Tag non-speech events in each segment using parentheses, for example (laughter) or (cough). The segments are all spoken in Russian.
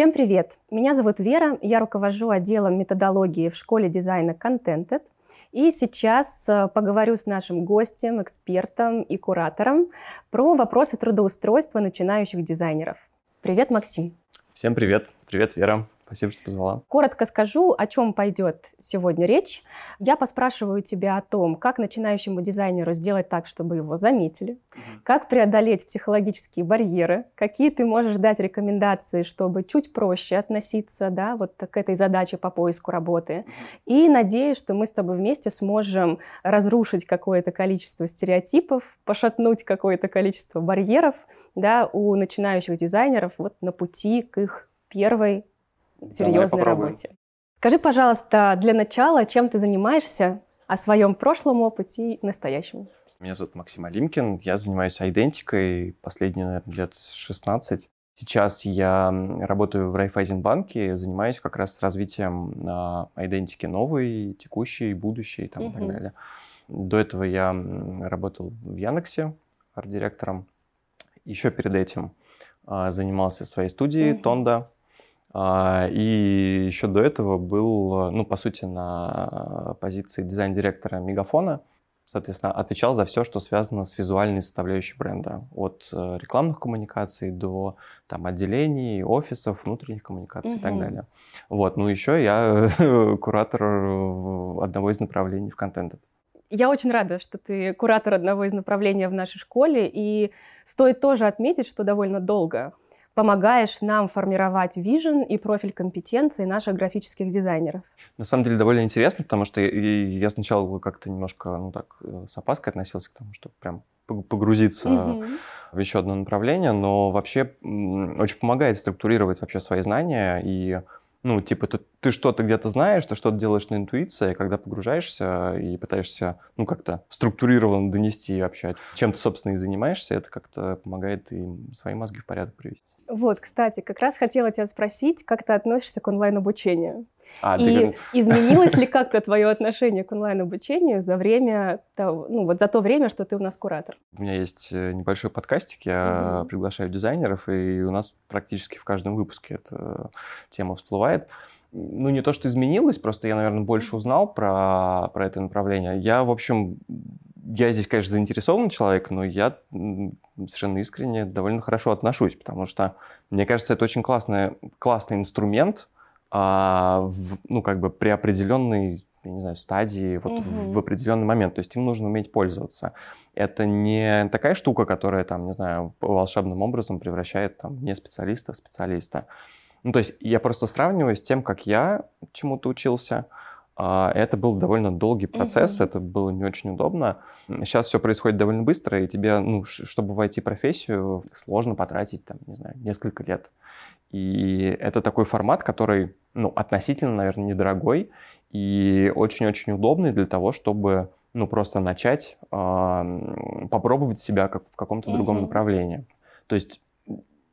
Всем привет! Меня зовут Вера, я руковожу отделом методологии в школе дизайна Contented. И сейчас э, поговорю с нашим гостем, экспертом и куратором про вопросы трудоустройства начинающих дизайнеров. Привет, Максим. Всем привет. Привет, Вера. Спасибо, что позвала. Коротко скажу, о чем пойдет сегодня речь. Я поспрашиваю тебя о том, как начинающему дизайнеру сделать так, чтобы его заметили, mm-hmm. как преодолеть психологические барьеры, какие ты можешь дать рекомендации, чтобы чуть проще относиться да, вот к этой задаче по поиску работы. Mm-hmm. И надеюсь, что мы с тобой вместе сможем разрушить какое-то количество стереотипов, пошатнуть какое-то количество барьеров да, у начинающих дизайнеров вот на пути к их первой серьезной работе. Скажи, пожалуйста, для начала, чем ты занимаешься, о своем прошлом опыте и настоящем? Меня зовут Максим Алимкин, я занимаюсь идентикой последние, наверное, лет 16. Сейчас я работаю в Райфайзенбанке, занимаюсь как раз развитием идентики новой, текущей, будущей там, угу. и так далее. До этого я работал в Яндексе арт-директором. Еще перед этим а, занимался своей студией угу. Тонда, а, и еще до этого был, ну, по сути, на позиции дизайн-директора Мегафона. Соответственно, отвечал за все, что связано с визуальной составляющей бренда. От э, рекламных коммуникаций до там, отделений, офисов, внутренних коммуникаций угу. и так далее. Вот. Ну, еще я (laughs) куратор одного из направлений в контенте. Я очень рада, что ты куратор одного из направлений в нашей школе. И стоит тоже отметить, что довольно долго помогаешь нам формировать вижен и профиль компетенций наших графических дизайнеров. На самом деле довольно интересно, потому что я сначала как-то немножко ну, так, э, с опаской относился к тому, чтобы прям погрузиться угу. в еще одно направление, но вообще очень помогает структурировать вообще свои знания и ну, типа, ты, ты что-то где-то знаешь, ты что-то делаешь на интуиции, когда погружаешься и пытаешься, ну, как-то структурированно донести вообще, чем ты, собственно, и занимаешься, это как-то помогает и свои мозги в порядок привести. Вот, кстати, как раз хотела тебя спросить, как ты относишься к онлайн-обучению? А, и ты... изменилось ли (laughs) как-то твое отношение к онлайн-обучению за время, ну вот за то время, что ты у нас куратор? У меня есть э, небольшой подкастик, я угу. приглашаю дизайнеров, и у нас практически в каждом выпуске эта тема всплывает. Ну, не то, что изменилось, просто я, наверное, больше узнал про, про это направление. Я, в общем, я здесь, конечно, заинтересованный человек, но я совершенно искренне довольно хорошо отношусь, потому что, мне кажется, это очень классный, классный инструмент, а, в, ну, как бы при определенной я не знаю, стадии, вот угу. в, в определенный момент. То есть им нужно уметь пользоваться. Это не такая штука, которая там, не знаю, волшебным образом превращает там не специалиста в специалиста. Ну, то есть я просто сравниваю с тем, как я чему-то учился, это был довольно долгий процесс, mm-hmm. это было не очень удобно. Сейчас все происходит довольно быстро, и тебе, ну, чтобы войти в профессию, сложно потратить, там, не знаю, несколько лет. И это такой формат, который, ну, относительно, наверное, недорогой и очень-очень удобный для того, чтобы, ну, просто начать э, попробовать себя как в каком-то mm-hmm. другом направлении. То есть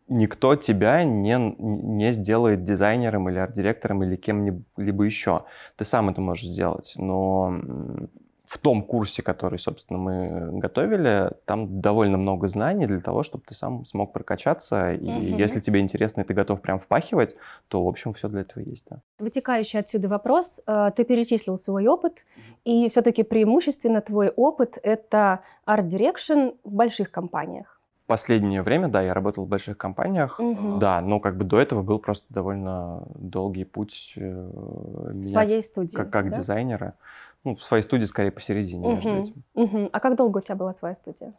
никто тебя не, не сделает дизайнером или арт-директором или кем-либо еще. Ты сам это можешь сделать. Но в том курсе, который, собственно, мы готовили, там довольно много знаний для того, чтобы ты сам смог прокачаться. И угу. если тебе интересно, и ты готов прям впахивать, то, в общем, все для этого есть. Да. Вытекающий отсюда вопрос. Э, ты перечислил свой опыт, и все-таки преимущественно твой опыт — это art direction в больших компаниях последнее время, да, я работал в больших компаниях, угу. да, но как бы до этого был просто довольно долгий путь э, в своей студии, как, как да? дизайнера. Ну, в своей студии скорее посередине угу. между этим. Угу. А как долго у тебя была своя студия?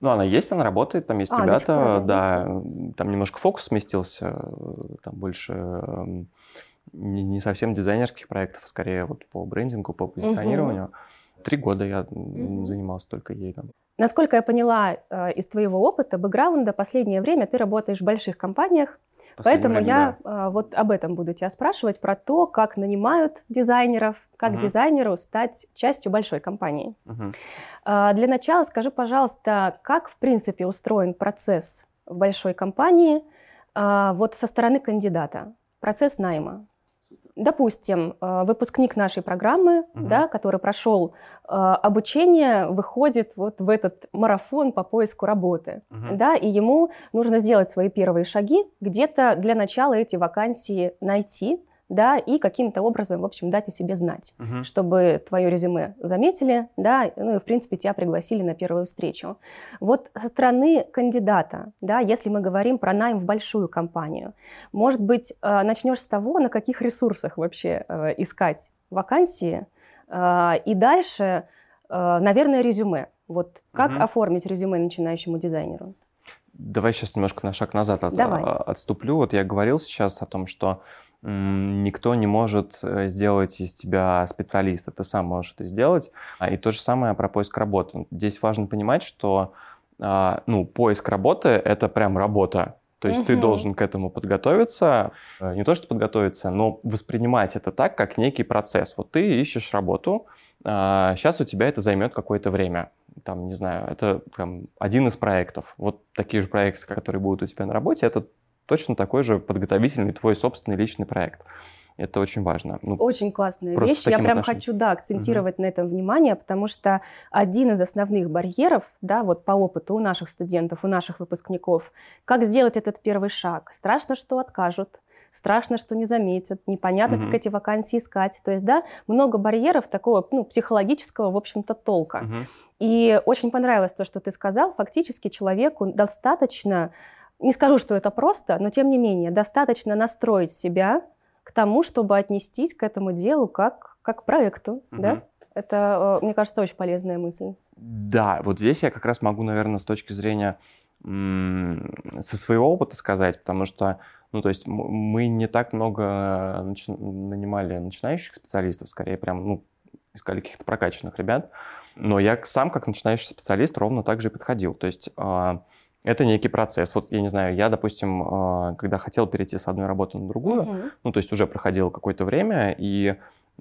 Ну, она есть, она работает, там есть а, ребята, да, есть. там немножко фокус сместился, там больше не, не совсем дизайнерских проектов, а скорее вот по брендингу, по позиционированию. Угу. Три года я угу. занимался только ей там. Насколько я поняла э, из твоего опыта, бэкграунда, последнее время ты работаешь в больших компаниях, Поэтому время, я да. э, вот об этом буду тебя спрашивать, про то, как нанимают дизайнеров, как угу. дизайнеру стать частью большой компании. Угу. Для начала скажи, пожалуйста, как в принципе устроен процесс в большой компании вот со стороны кандидата, процесс найма? Допустим, э, выпускник нашей программы, угу. да, который прошел э, обучение, выходит вот в этот марафон по поиску работы, угу. да, и ему нужно сделать свои первые шаги, где-то для начала эти вакансии найти, да, и каким-то образом, в общем, дать о себе знать, угу. чтобы твое резюме заметили, да, ну и, в принципе, тебя пригласили на первую встречу. Вот со стороны кандидата, да, если мы говорим про найм в большую компанию, может быть, э, начнешь с того, на каких ресурсах вообще э, искать вакансии, э, и дальше, наверное, резюме. Вот как угу. оформить резюме начинающему дизайнеру? Давай сейчас немножко на шаг назад от, Давай. отступлю. Вот я говорил сейчас о том, что никто не может э, сделать из тебя специалиста, ты сам можешь это сделать. А, и то же самое про поиск работы. Здесь важно понимать, что а, ну, поиск работы — это прям работа. То есть угу. ты должен к этому подготовиться, э, не то что подготовиться, но воспринимать это так, как некий процесс. Вот ты ищешь работу, сейчас а, у тебя это займет какое-то время. Там, не знаю, это там, один из проектов. Вот такие же проекты, которые будут у тебя на работе, это точно такой же подготовительный твой собственный личный проект. Это очень важно. Ну, очень классная вещь. Я прям отношением. хочу, да, акцентировать угу. на этом внимание, потому что один из основных барьеров, да, вот по опыту у наших студентов, у наших выпускников, как сделать этот первый шаг. Страшно, что откажут, страшно, что не заметят, непонятно, угу. как эти вакансии искать. То есть, да, много барьеров такого, ну, психологического, в общем-то, толка. Угу. И очень понравилось то, что ты сказал. Фактически человеку достаточно не скажу, что это просто, но тем не менее, достаточно настроить себя к тому, чтобы отнестись к этому делу как, как к проекту, угу. да? Это, э, мне кажется, очень полезная мысль. Да, вот здесь я как раз могу, наверное, с точки зрения со своего опыта сказать, потому что, ну, то есть мы не так много начи- нанимали начинающих специалистов, скорее прям, ну, искали каких-то прокачанных ребят, но я сам как начинающий специалист ровно так же и подходил. То есть а, это некий процесс. Вот я не знаю, я, допустим, а, когда хотел перейти с одной работы на другую, uh-huh. ну, то есть уже проходило какое-то время, и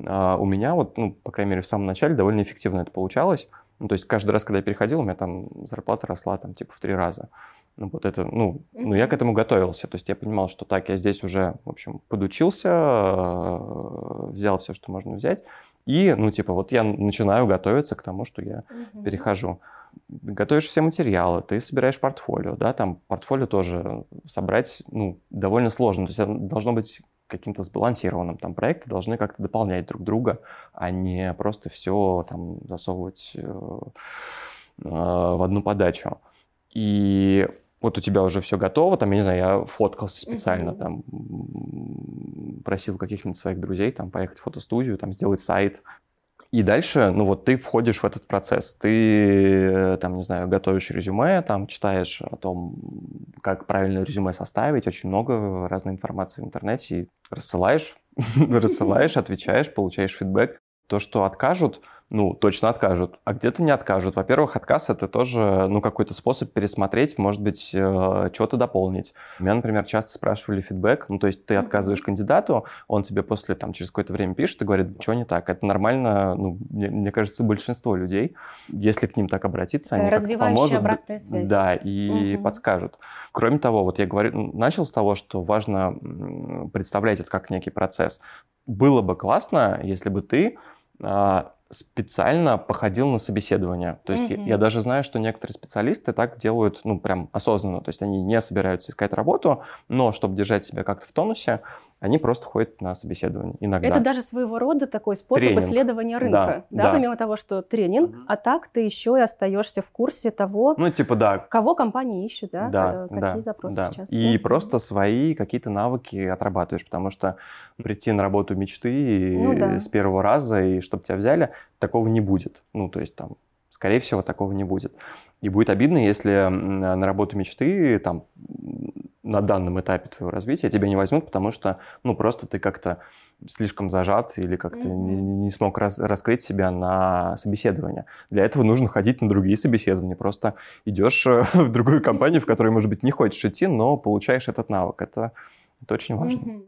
а, у меня вот, ну, по крайней мере, в самом начале довольно эффективно это получалось. Ну, то есть каждый раз, когда я переходил, у меня там зарплата росла там типа в три раза. Ну, вот это, ну, ну, я к этому готовился. То есть я понимал, что так, я здесь уже, в общем, подучился, а, взял все, что можно взять. И, ну, типа, вот я начинаю готовиться к тому, что я угу. перехожу готовишь все материалы, ты собираешь портфолио, да, там портфолио тоже собрать, ну, довольно сложно, то есть оно должно быть каким-то сбалансированным, там проекты должны как-то дополнять друг друга, а не просто все там засовывать э, э, в одну подачу. И вот у тебя уже все готово, там, я не знаю, я фоткался специально, mm-hmm. там, просил каких-нибудь своих друзей, там, поехать в фотостудию, там, сделать сайт, и дальше, ну вот ты входишь в этот процесс, ты, э, там, не знаю, готовишь резюме, там, читаешь о том, как правильно резюме составить, очень много разной информации в интернете, и рассылаешь, (laughs) рассылаешь, отвечаешь, получаешь фидбэк. То, что откажут, ну, точно откажут, а где-то не откажут. Во-первых, отказ — это тоже, ну, какой-то способ пересмотреть, может быть, э, чего-то дополнить. Меня, например, часто спрашивали фидбэк, ну, то есть ты отказываешь кандидату, он тебе после, там, через какое-то время пишет и говорит, что не так. Это нормально, ну, мне, мне кажется, большинство людей, если к ним так обратиться, они как-то поможет. обратная связь. Да, и угу. подскажут. Кроме того, вот я говорю, начал с того, что важно представлять это как некий процесс. Было бы классно, если бы ты специально походил на собеседование. То есть mm-hmm. я, я даже знаю, что некоторые специалисты так делают, ну, прям осознанно. То есть они не собираются искать работу, но чтобы держать себя как-то в тонусе, они просто ходят на собеседование иногда. Это даже своего рода такой способ тренинг. исследования рынка, да, да, да, помимо того, что тренинг, угу. а так ты еще и остаешься в курсе того, ну, типа, да. кого компании ищут, да, да какие да, запросы да. сейчас. И да. просто свои какие-то навыки отрабатываешь, потому что прийти на работу мечты ну, да. с первого раза, и чтобы тебя взяли, такого не будет. Ну, то есть там Скорее всего, такого не будет. И будет обидно, если на работу мечты там на данном этапе твоего развития тебя не возьмут, потому что, ну, просто ты как-то слишком зажат или как-то mm-hmm. не, не смог раз, раскрыть себя на собеседование. Для этого нужно ходить на другие собеседования. Просто идешь э, (laughs) в другую компанию, в которой, может быть, не хочешь идти, но получаешь этот навык. Это, это очень важно. Mm-hmm.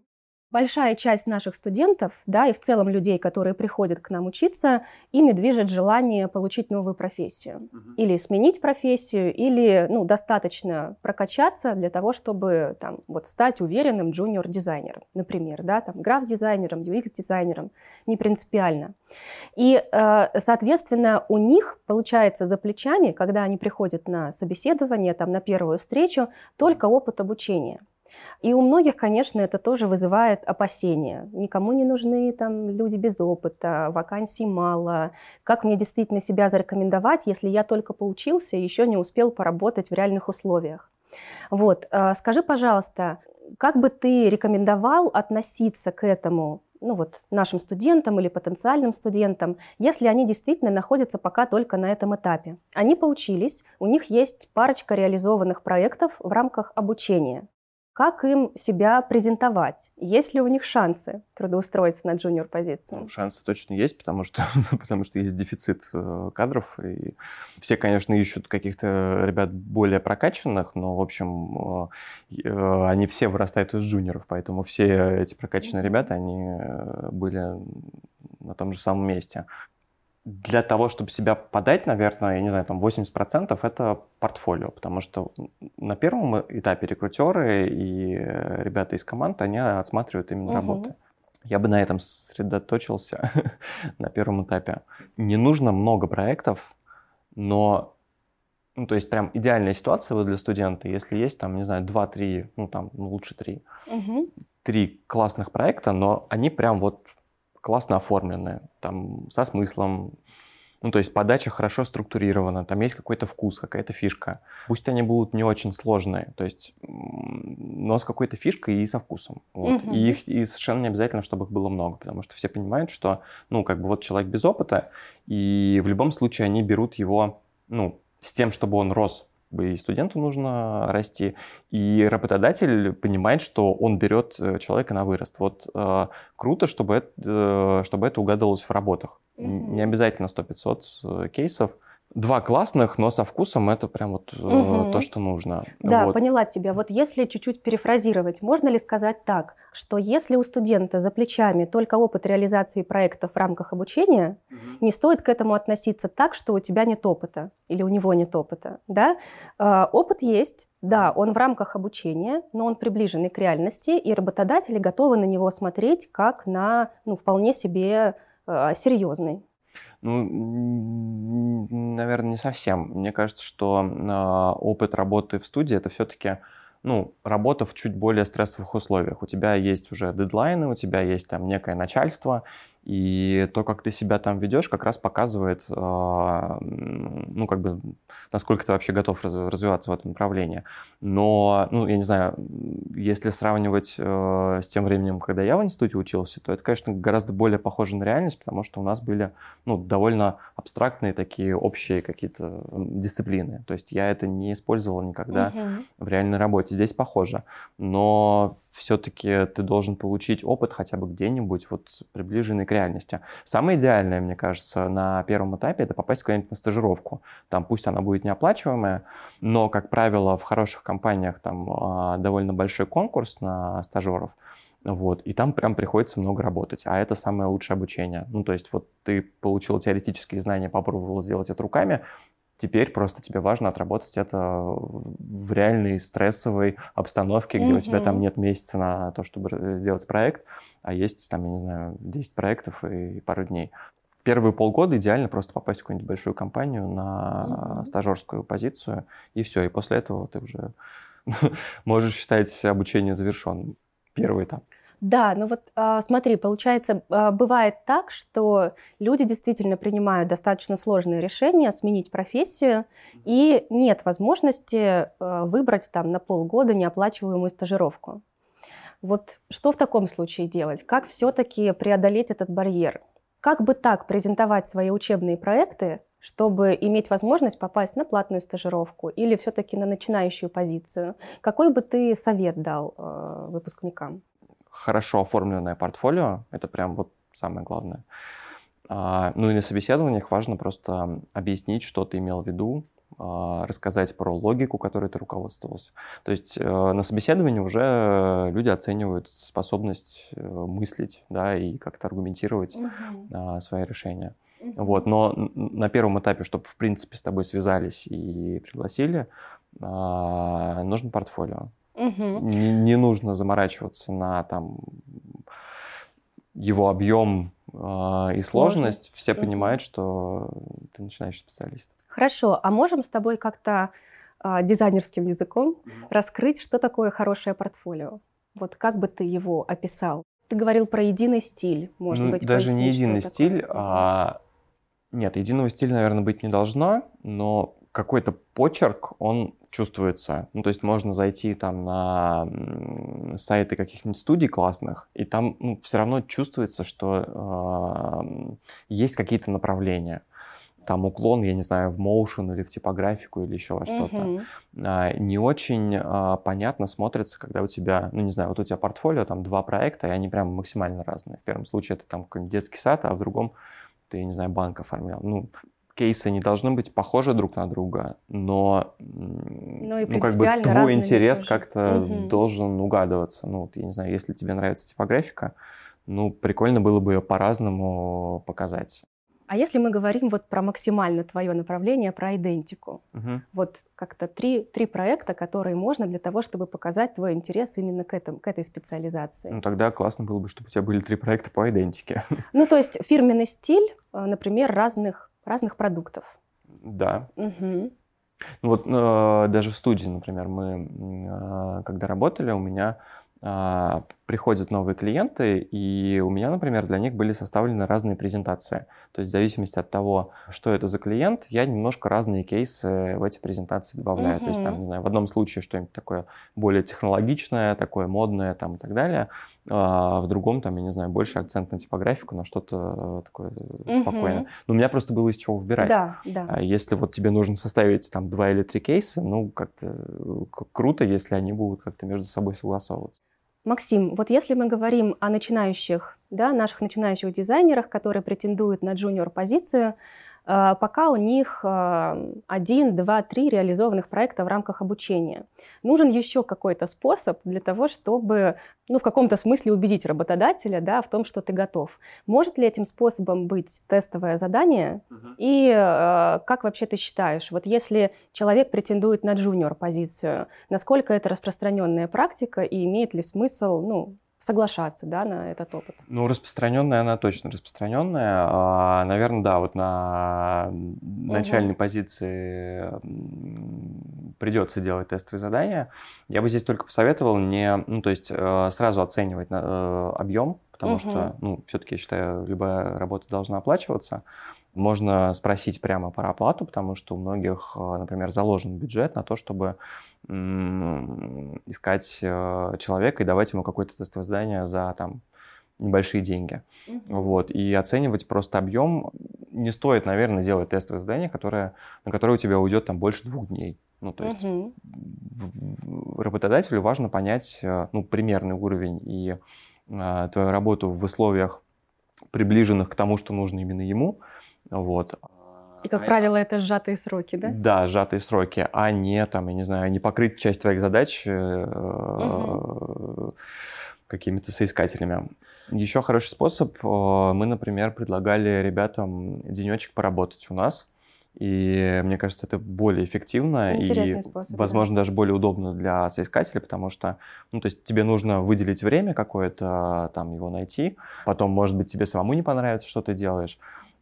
Большая часть наших студентов, да, и в целом людей, которые приходят к нам учиться, ими движет желание получить новую профессию. Uh-huh. Или сменить профессию, или ну, достаточно прокачаться для того, чтобы там, вот, стать уверенным джуниор-дизайнером, например, да, там, граф-дизайнером, UX-дизайнером, не принципиально. И, э, соответственно, у них получается за плечами, когда они приходят на собеседование, там, на первую встречу, только опыт обучения. И у многих, конечно, это тоже вызывает опасения. Никому не нужны там люди без опыта, вакансий мало. Как мне действительно себя зарекомендовать, если я только поучился и еще не успел поработать в реальных условиях? Вот, а, скажи, пожалуйста, как бы ты рекомендовал относиться к этому ну вот, нашим студентам или потенциальным студентам, если они действительно находятся пока только на этом этапе. Они поучились, у них есть парочка реализованных проектов в рамках обучения. Как им себя презентовать? Есть ли у них шансы трудоустроиться на джуниор-позицию? Ну, шансы точно есть, потому что, (laughs) потому что есть дефицит э, кадров. И все, конечно, ищут каких-то ребят более прокачанных, но, в общем, э, э, они все вырастают из джуниоров, поэтому все эти прокачанные ребята, они были на том же самом месте для того, чтобы себя подать, наверное, я не знаю, там 80% это портфолио, потому что на первом этапе рекрутеры и ребята из команд, они отсматривают именно угу. работы. Я бы на этом сосредоточился (laughs) на первом этапе. Не нужно много проектов, но, ну, то есть прям идеальная ситуация для студента, если есть там, не знаю, 2-3, ну там, ну, лучше 3, угу. 3 классных проекта, но они прям вот классно оформлены, там, со смыслом, ну, то есть подача хорошо структурирована, там есть какой-то вкус, какая-то фишка. Пусть они будут не очень сложные, то есть, но с какой-то фишкой и со вкусом. Вот. Угу. И, их, и совершенно не обязательно, чтобы их было много, потому что все понимают, что, ну, как бы вот человек без опыта, и в любом случае они берут его, ну, с тем, чтобы он рос и студенту нужно расти, и работодатель понимает, что он берет э, человека на вырост. Вот э, круто, чтобы это, э, чтобы это угадывалось в работах. Mm-hmm. Не обязательно 100-500 э, кейсов, Два классных, но со вкусом это прям вот угу. то, что нужно. Да, вот. поняла тебя. Вот если чуть-чуть перефразировать, можно ли сказать так, что если у студента за плечами только опыт реализации проектов в рамках обучения, угу. не стоит к этому относиться так, что у тебя нет опыта или у него нет опыта, да? Э, опыт есть, да, он в рамках обучения, но он приближенный к реальности, и работодатели готовы на него смотреть как на, ну, вполне себе э, серьезный. Ну, наверное, не совсем. Мне кажется, что э, опыт работы в студии это все-таки ну, работа в чуть более стрессовых условиях. У тебя есть уже дедлайны, у тебя есть там некое начальство, и то, как ты себя там ведешь, как раз показывает, а, ну, как бы, насколько ты вообще готов развиваться в этом направлении. Но, ну, я не знаю, если сравнивать э, с тем временем, когда я в институте учился, то это, конечно, гораздо более похоже на реальность, потому что у нас были, ну, довольно абстрактные такие общие какие-то дисциплины. То есть я это не использовал никогда uh-huh. в реальной работе. Здесь похоже. Но все-таки ты должен получить опыт хотя бы где-нибудь, вот приближенный к реальности. Самое идеальное, мне кажется, на первом этапе это попасть куда-нибудь на стажировку. Там пусть она будет неоплачиваемая, но, как правило, в хороших компаниях там а, довольно большой конкурс на стажеров. Вот, и там прям приходится много работать, а это самое лучшее обучение. Ну, то есть вот ты получил теоретические знания, попробовал сделать это руками, Теперь просто тебе важно отработать это в реальной стрессовой обстановке, где mm-hmm. у тебя там нет месяца на то, чтобы сделать проект, а есть там, я не знаю, 10 проектов и пару дней. Первые полгода идеально просто попасть в какую-нибудь большую компанию на mm-hmm. стажерскую позицию, и все. И после этого ты уже (laughs) можешь считать обучение завершенным. Первый этап. Да, ну вот а, смотри, получается, а, бывает так, что люди действительно принимают достаточно сложные решения сменить профессию, и нет возможности а, выбрать там на полгода неоплачиваемую стажировку. Вот что в таком случае делать? Как все-таки преодолеть этот барьер? Как бы так презентовать свои учебные проекты, чтобы иметь возможность попасть на платную стажировку или все-таки на начинающую позицию? Какой бы ты совет дал э, выпускникам? Хорошо оформленное портфолио, это прям вот самое главное. А, ну и на собеседованиях важно просто объяснить, что ты имел в виду, а, рассказать про логику, которой ты руководствовался. То есть э, на собеседовании уже люди оценивают способность э, мыслить, да, и как-то аргументировать угу. свои решения. Угу. Вот, но на первом этапе, чтобы в принципе с тобой связались и пригласили, нужно портфолио. Угу. Не, не нужно заморачиваться на там его объем э, и сложность. сложность. Все угу. понимают, что ты начинающий специалист. Хорошо, а можем с тобой как-то э, дизайнерским языком угу. раскрыть, что такое хорошее портфолио? Вот как бы ты его описал? Ты говорил про единый стиль, может ну, быть, даже не единый стиль, такое? а нет, единого стиля, наверное, быть не должно, но какой-то почерк, он чувствуется. Ну, то есть можно зайти там на сайты каких-нибудь студий классных, и там ну, все равно чувствуется, что э, есть какие-то направления. Там уклон, я не знаю, в motion или в типографику или еще во что-то. Uh-huh. А, не очень а, понятно смотрится, когда у тебя, ну не знаю, вот у тебя портфолио, там два проекта, и они прям максимально разные. В первом случае это там какой-нибудь детский сад, а в другом ты, не знаю, банк оформлял. Ну, кейсы не должны быть похожи друг на друга, но ну, и ну, как бы твой интерес как-то угу. должен угадываться. Ну, вот, я не знаю, если тебе нравится типографика, ну, прикольно было бы ее по-разному показать. А если мы говорим вот про максимально твое направление, про идентику, угу. вот как-то три, три проекта, которые можно для того, чтобы показать твой интерес именно к, этому, к этой специализации. Ну тогда классно было бы, чтобы у тебя были три проекта по идентике. Ну то есть фирменный стиль, э, например, разных разных продуктов. Да. Угу. Ну вот э, даже в студии, например, мы э, когда работали, у меня э, приходят новые клиенты, и у меня, например, для них были составлены разные презентации. То есть в зависимости от того, что это за клиент, я немножко разные кейсы в эти презентации добавляю. Mm-hmm. То есть там, не знаю, в одном случае что-нибудь такое более технологичное, такое модное там и так далее, а в другом там, я не знаю, больше акцент на типографику, на что-то такое mm-hmm. спокойное. Но у меня просто было из чего выбирать. Да, да. А если вот тебе нужно составить там два или три кейса, ну как-то круто, если они будут как-то между собой согласовываться. Максим, вот если мы говорим о начинающих, да, наших начинающих дизайнерах, которые претендуют на джуниор-позицию, пока у них а, один, два, три реализованных проекта в рамках обучения. Нужен еще какой-то способ для того, чтобы ну, в каком-то смысле убедить работодателя да, в том, что ты готов. Может ли этим способом быть тестовое задание? Uh-huh. И э, как вообще ты считаешь, вот если человек претендует на джуниор-позицию, насколько это распространенная практика и имеет ли смысл ну, соглашаться да, на этот опыт? Ну, распространенная она точно распространенная. А, наверное, да, вот на начальной угу. позиции придется делать тестовые задания. Я бы здесь только посоветовал не, ну, то есть э, сразу оценивать э, объем, потому угу. что, ну, все-таки я считаю, любая работа должна оплачиваться. Можно спросить прямо про оплату, потому что у многих, э, например, заложен бюджет на то, чтобы искать э, человека и давать ему какое-то тестовое задание за там небольшие деньги. Uh-huh. Вот. И оценивать просто объем не стоит, наверное, делать тестовое задание, которое, на которое у тебя уйдет там больше двух дней. Ну, то есть uh-huh. работодателю важно понять э, ну, примерный уровень и э, твою работу в условиях, приближенных к тому, что нужно именно ему. Вот. И, как а правило, это сжатые сроки, да? Да, сжатые сроки, а не, там, я не знаю, не покрыть часть твоих задач угу. какими-то соискателями. Еще хороший способ, э, мы, например, предлагали ребятам денечек поработать у нас. И мне кажется, это более эффективно Интересный и, способ, возможно, да. даже более удобно для соискателя, потому что, ну, то есть тебе нужно выделить время какое-то, там, его найти. Потом, может быть, тебе самому не понравится, что ты делаешь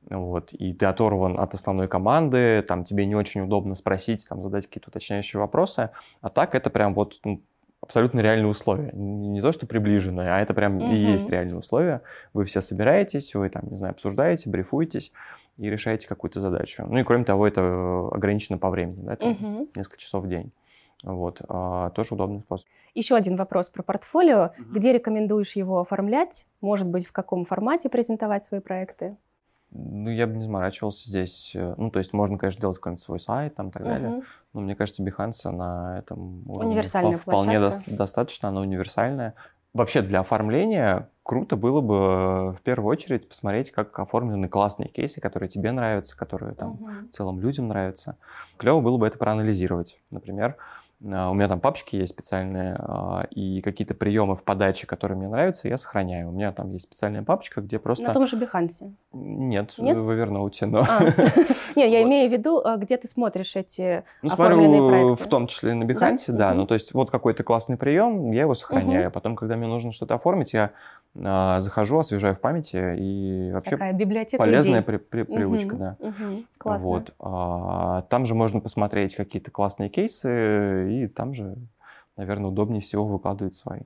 вот, и ты оторван от основной команды, там тебе не очень удобно спросить, там, задать какие-то уточняющие вопросы, а так это прям вот ну, абсолютно реальные условия. Не то, что приближенные, а это прям угу. и есть реальные условия. Вы все собираетесь, вы там, не знаю, обсуждаете, брифуетесь и решаете какую-то задачу. Ну и кроме того, это ограничено по времени, да, это угу. несколько часов в день. Вот, а, тоже удобный способ. Еще один вопрос про портфолио. Угу. Где рекомендуешь его оформлять? Может быть, в каком формате презентовать свои проекты? Ну, я бы не заморачивался здесь. Э, ну, то есть можно, конечно, делать какой-нибудь свой сайт там и так угу. далее. Но мне кажется, Behance на этом уровне вполне до- достаточно, она универсальная. Вообще для оформления круто было бы в первую очередь посмотреть, как оформлены классные кейсы, которые тебе нравятся, которые там угу. в целом людям нравятся. Клево было бы это проанализировать. Например, у меня там папочки есть специальные, а, и какие-то приемы в подаче, которые мне нравятся, я сохраняю. У меня там есть специальная папочка, где просто... На том же Behance? Нет, Нет? в Evernote, но... А. (laughs) (laughs) Не, я имею в виду, где ты смотришь эти ну, оформленные проекты. в том числе на Behance, да. Ну, то есть вот какой-то классный прием, я его сохраняю. Потом, когда мне нужно что-то оформить, я а, захожу, освежаю в памяти и вообще Такая библиотека полезная при, при, привычка, угу, да. Угу, классно. Вот. А, там же можно посмотреть какие-то классные кейсы, и там же, наверное, удобнее всего выкладывать свои.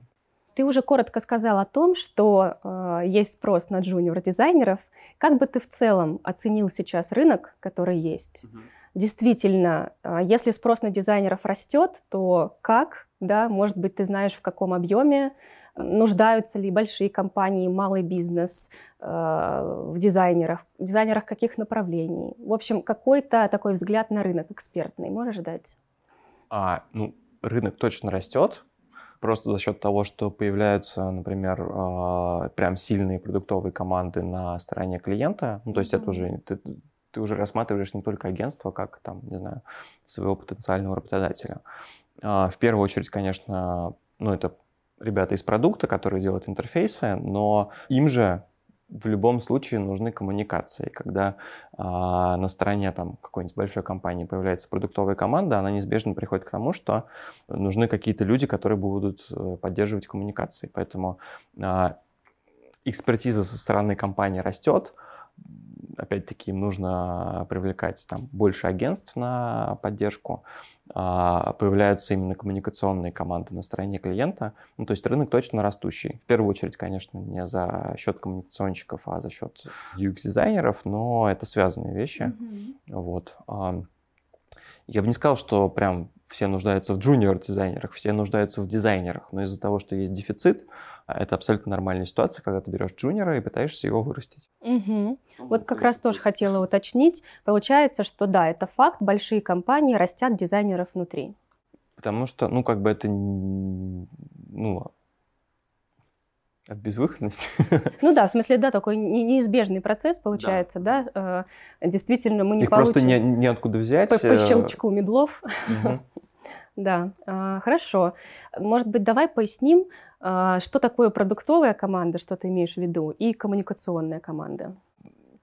Ты уже коротко сказал о том, что э, есть спрос на джуниор-дизайнеров. Как бы ты в целом оценил сейчас рынок, который есть? Угу. Действительно, э, если спрос на дизайнеров растет, то как? Да, может быть, ты знаешь, в каком объеме? Нуждаются ли большие компании, малый бизнес э, в дизайнерах, дизайнерах каких направлений. В общем, какой-то такой взгляд на рынок экспертный можешь дать? А, ну, рынок точно растет, просто за счет того, что появляются, например, э, прям сильные продуктовые команды на стороне клиента. Ну, то есть mm-hmm. это уже ты, ты уже рассматриваешь не только агентство, как там, не знаю, своего потенциального работодателя. А, в первую очередь, конечно, ну, это ребята из продукта, которые делают интерфейсы, но им же в любом случае нужны коммуникации. Когда а, на стороне там, какой-нибудь большой компании появляется продуктовая команда, она неизбежно приходит к тому, что нужны какие-то люди, которые будут э, поддерживать коммуникации. Поэтому а, экспертиза со стороны компании растет, опять-таки им нужно привлекать там больше агентств на поддержку, а, появляются именно коммуникационные команды на стороне клиента. Ну, то есть рынок точно растущий. В первую очередь, конечно, не за счет коммуникационщиков, а за счет UX-дизайнеров, но это связанные вещи. Mm-hmm. Вот. Я бы не сказал, что прям все нуждаются в джуниор-дизайнерах, все нуждаются в дизайнерах, но из-за того, что есть дефицит, это абсолютно нормальная ситуация, когда ты берешь джуниора и пытаешься его вырастить. Угу. Вот как раз тоже хотела уточнить. Получается, что да, это факт, большие компании растят дизайнеров внутри. Потому что, ну, как бы это, ну, от безвыходности. Ну да, в смысле, да, такой неизбежный процесс получается, да. да? Э, действительно, мы не Их получим... просто не, неоткуда взять. По, по э, щелчку медлов. Угу. (laughs) Да, а, хорошо. Может быть, давай поясним, а, что такое продуктовая команда, что ты имеешь в виду, и коммуникационная команда.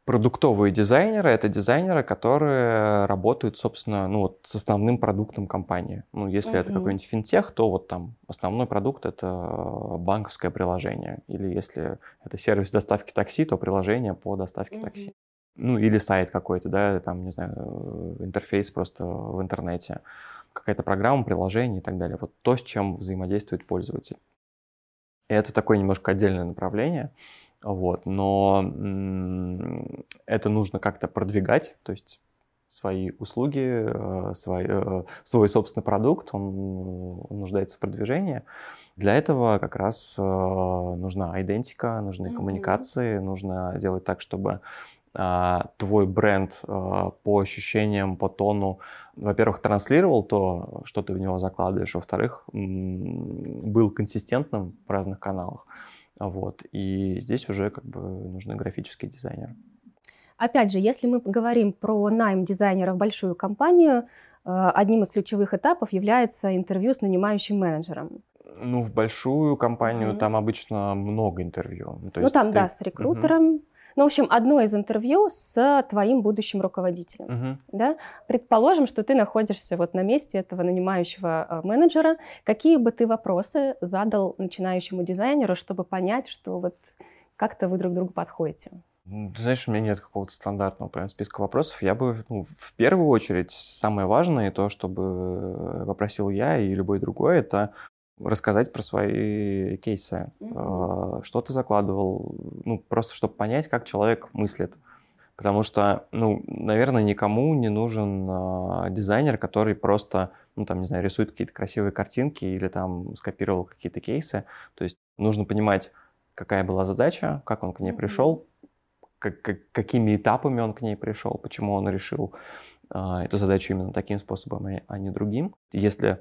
Продуктовые дизайнеры — это дизайнеры, которые работают, собственно, ну, вот с основным продуктом компании. Ну, если uh-huh. это какой-нибудь финтех, то вот там основной продукт — это банковское приложение. Или если это сервис доставки такси, то приложение по доставке uh-huh. такси. Ну, или сайт какой-то, да, там, не знаю, интерфейс просто в интернете какая-то программа, приложение и так далее. Вот то, с чем взаимодействует пользователь. И это такое немножко отдельное направление, вот, но это нужно как-то продвигать, то есть свои услуги, э, свой, э, свой собственный продукт, он, он нуждается в продвижении. Для этого как раз э, нужна идентика, нужны mm-hmm. коммуникации, нужно делать так, чтобы а, твой бренд по ощущениям, по тону, во-первых, транслировал то, что ты в него закладываешь, во-вторых, был консистентным в разных каналах. Вот. И здесь уже как бы нужны графические дизайнеры. Опять же, если мы говорим про найм дизайнера в большую компанию, а, одним из ключевых этапов является интервью с нанимающим менеджером. Ну, в большую компанию mm-hmm. там обычно много интервью. Ну, то ну там, ты... да, с рекрутером. Mm-hmm ну, в общем, одно из интервью с твоим будущим руководителем. Угу. Да? Предположим, что ты находишься вот на месте этого нанимающего а, менеджера. Какие бы ты вопросы задал начинающему дизайнеру, чтобы понять, что вот как-то вы друг другу подходите? Ты знаешь, у меня нет какого-то стандартного прям списка вопросов. Я бы, ну, в первую очередь, самое важное, то, чтобы попросил я и любой другой, это рассказать про свои кейсы, mm-hmm. что ты закладывал, ну, просто чтобы понять, как человек мыслит. Потому что, ну, наверное, никому не нужен э, дизайнер, который просто, ну, там, не знаю, рисует какие-то красивые картинки или там скопировал какие-то кейсы. То есть нужно понимать, какая была задача, как он к ней mm-hmm. пришел, как, как, какими этапами он к ней пришел, почему он решил э, эту задачу именно таким способом, а не другим. Если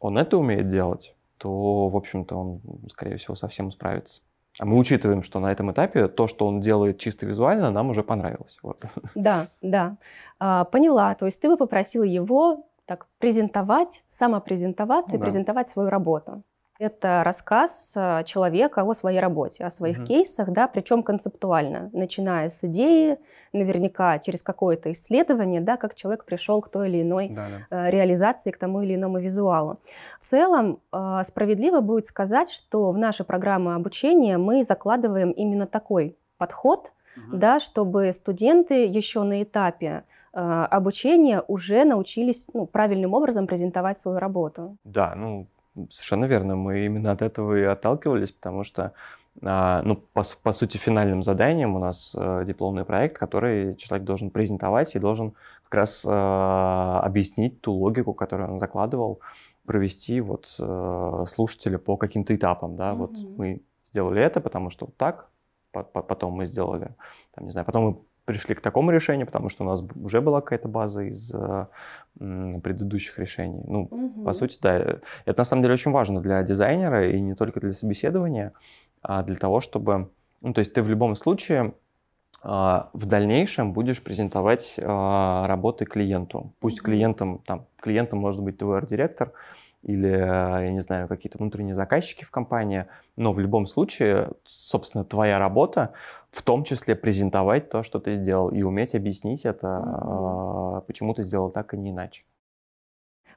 он это умеет делать, то, в общем-то, он, скорее всего, совсем справится. А мы учитываем, что на этом этапе то, что он делает чисто визуально, нам уже понравилось. Вот. (laughs) Да, да. А, поняла. То есть ты бы попросила его так презентовать, самопрезентоваться ну, и да. презентовать свою работу. Это рассказ э, человека о своей работе, о своих угу. кейсах, да, причем концептуально, начиная с идеи, наверняка через какое-то исследование, да, как человек пришел к той или иной да, да. Э, реализации, к тому или иному визуалу. В целом, э, справедливо будет сказать, что в наши программы обучения мы закладываем именно такой подход, угу. да, чтобы студенты еще на этапе обучения уже научились ну, правильным образом презентовать свою работу. Да, ну Совершенно верно. Мы именно от этого и отталкивались, потому что, ну, по, по сути, финальным заданием у нас э, дипломный проект, который человек должен презентовать и должен как раз а, объяснить ту логику, которую он закладывал, провести вот э, слушателя по каким-то этапам, да, mm-hmm. вот мы сделали это, потому что вот так, потом мы сделали, там, не знаю, потом мы пришли к такому решению, потому что у нас уже была какая-то база из э, предыдущих решений. Ну, угу. по сути, да, это на самом деле очень важно для дизайнера и не только для собеседования, а для того, чтобы, ну, то есть ты в любом случае э, в дальнейшем будешь презентовать э, работы клиенту. Пусть клиентом, там, клиентом может быть твой арт-директор, или, я не знаю, какие-то внутренние заказчики в компании, но в любом случае, собственно, твоя работа в том числе презентовать то, что ты сделал, и уметь объяснить это, почему ты сделал так, и не иначе.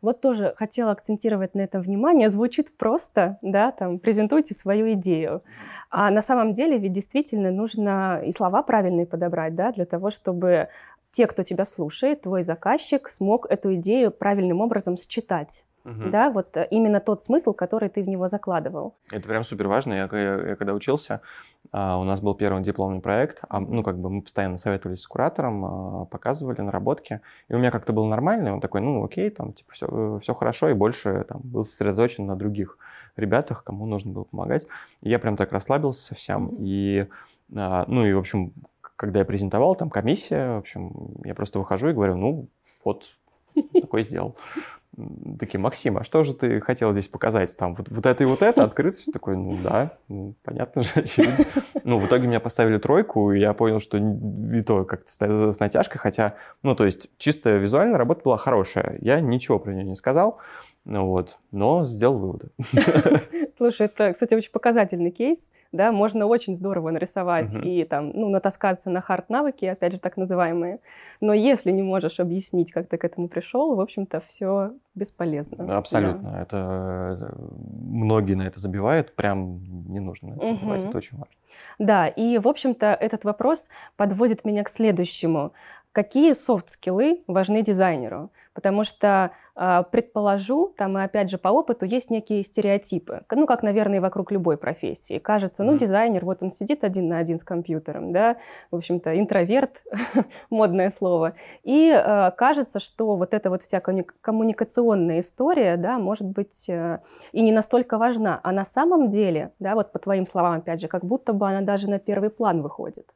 Вот тоже хотела акцентировать на этом внимание. Звучит просто, да, там, презентуйте свою идею. А на самом деле ведь действительно нужно и слова правильные подобрать, да, для того, чтобы те, кто тебя слушает, твой заказчик, смог эту идею правильным образом считать. Угу. Да, вот э, именно тот смысл, который ты в него закладывал. Это прям супер важно. Я, я, я когда учился, а, у нас был первый дипломный проект, а, ну, как бы мы постоянно советовались с куратором, а, показывали наработки, и у меня как-то было нормально, он такой, ну, окей, там, типа, все, все хорошо, и больше там был сосредоточен на других ребятах, кому нужно было помогать. И я прям так расслабился совсем, mm-hmm. и, ну, и, в общем, когда я презентовал, там комиссия, в общем, я просто выхожу и говорю, ну, вот, (laughs) такой сделал такие, Максим, а что же ты хотел здесь показать? Там вот, вот это и вот это, открытость? Такой, ну да, ну, понятно же, очевидно. Ну, в итоге меня поставили тройку, и я понял, что и то как-то с натяжкой, хотя, ну, то есть чисто визуально работа была хорошая. Я ничего про нее не сказал, вот, но сделал выводы. (laughs) Слушай, это, кстати, очень показательный кейс, да, можно очень здорово нарисовать uh-huh. и там, ну, натаскаться на хард-навыки, опять же, так называемые, но если не можешь объяснить, как ты к этому пришел, в общем-то, все бесполезно. Абсолютно, да. это многие на это забивают, прям не нужно на это забивать, это очень важно. Да, и, в общем-то, этот вопрос подводит меня к следующему. Какие софт-скиллы важны дизайнеру? Потому что предположу, там и опять же по опыту есть некие стереотипы, ну как, наверное, и вокруг любой профессии. Кажется, ну дизайнер, вот он сидит один на один с компьютером, да, в общем-то интроверт, (laughs) модное слово, и э, кажется, что вот эта вот вся коммуникационная история, да, может быть э, и не настолько важна, а на самом деле, да, вот по твоим словам опять же, как будто бы она даже на первый план выходит.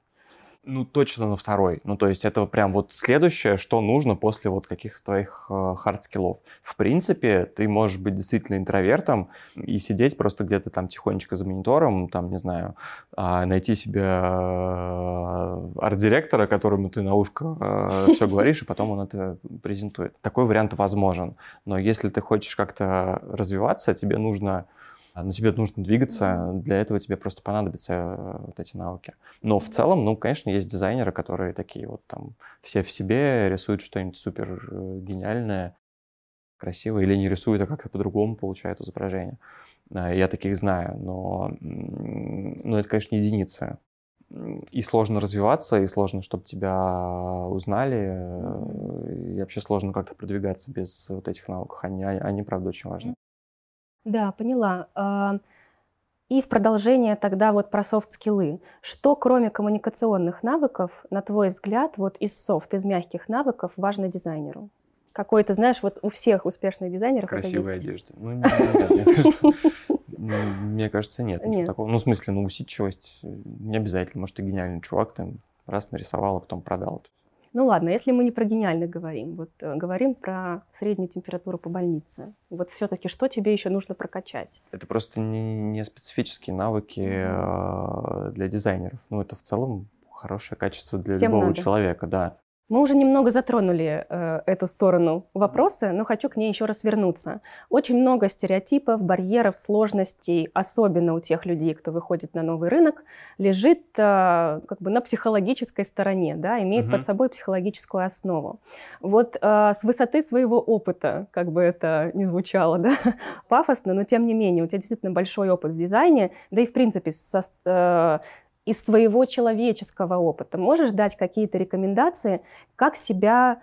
Ну, точно на второй. Ну, то есть это прям вот следующее, что нужно после вот каких-то твоих э, hard skill ов. В принципе, ты можешь быть действительно интровертом и сидеть просто где-то там тихонечко за монитором, там, не знаю, э, найти себе э, арт-директора, которому ты на ушко э, (laughs) все говоришь, и потом он это презентует. Такой вариант возможен. Но если ты хочешь как-то развиваться, тебе нужно но тебе нужно двигаться, для этого тебе просто понадобятся э, вот эти навыки. Но в целом, ну, конечно, есть дизайнеры, которые такие вот там все в себе рисуют что-нибудь супер э, гениальное, красивое, или не рисуют, а как-то по-другому получают изображение. А, я таких знаю, но, но это, конечно, единица. И сложно развиваться, и сложно, чтобы тебя узнали, э, и вообще сложно как-то продвигаться без вот этих навыков. Они, они правда, очень важны. Да, поняла. А, и в продолжение тогда вот про софт-скиллы. Что, кроме коммуникационных навыков, на твой взгляд, вот из софт, из мягких навыков важно дизайнеру? Какой ты знаешь, вот у всех успешных дизайнеров Красивая это есть. одежда. Ну, не, мне, кажется, нет. нет. Такого. Ну, в смысле, ну, усидчивость не обязательно. Может, ты гениальный чувак, там, раз нарисовал, а потом продал. Ну ладно, если мы не про гениальных говорим, вот э, говорим про среднюю температуру по больнице. Вот все-таки что тебе еще нужно прокачать? Это просто не, не специфические навыки э, для дизайнеров. Ну, это в целом хорошее качество для Всем любого надо. человека, да. Мы уже немного затронули э, эту сторону вопроса, но хочу к ней еще раз вернуться. Очень много стереотипов, барьеров, сложностей, особенно у тех людей, кто выходит на новый рынок, лежит э, как бы на психологической стороне, да, имеет Мгм. под собой психологическую основу. Вот э, с высоты своего опыта, как бы это ни звучало, (laughs) да, пафосно, но тем не менее, у тебя действительно большой опыт в дизайне, да и в принципе со, э, из своего человеческого опыта можешь дать какие-то рекомендации, как себя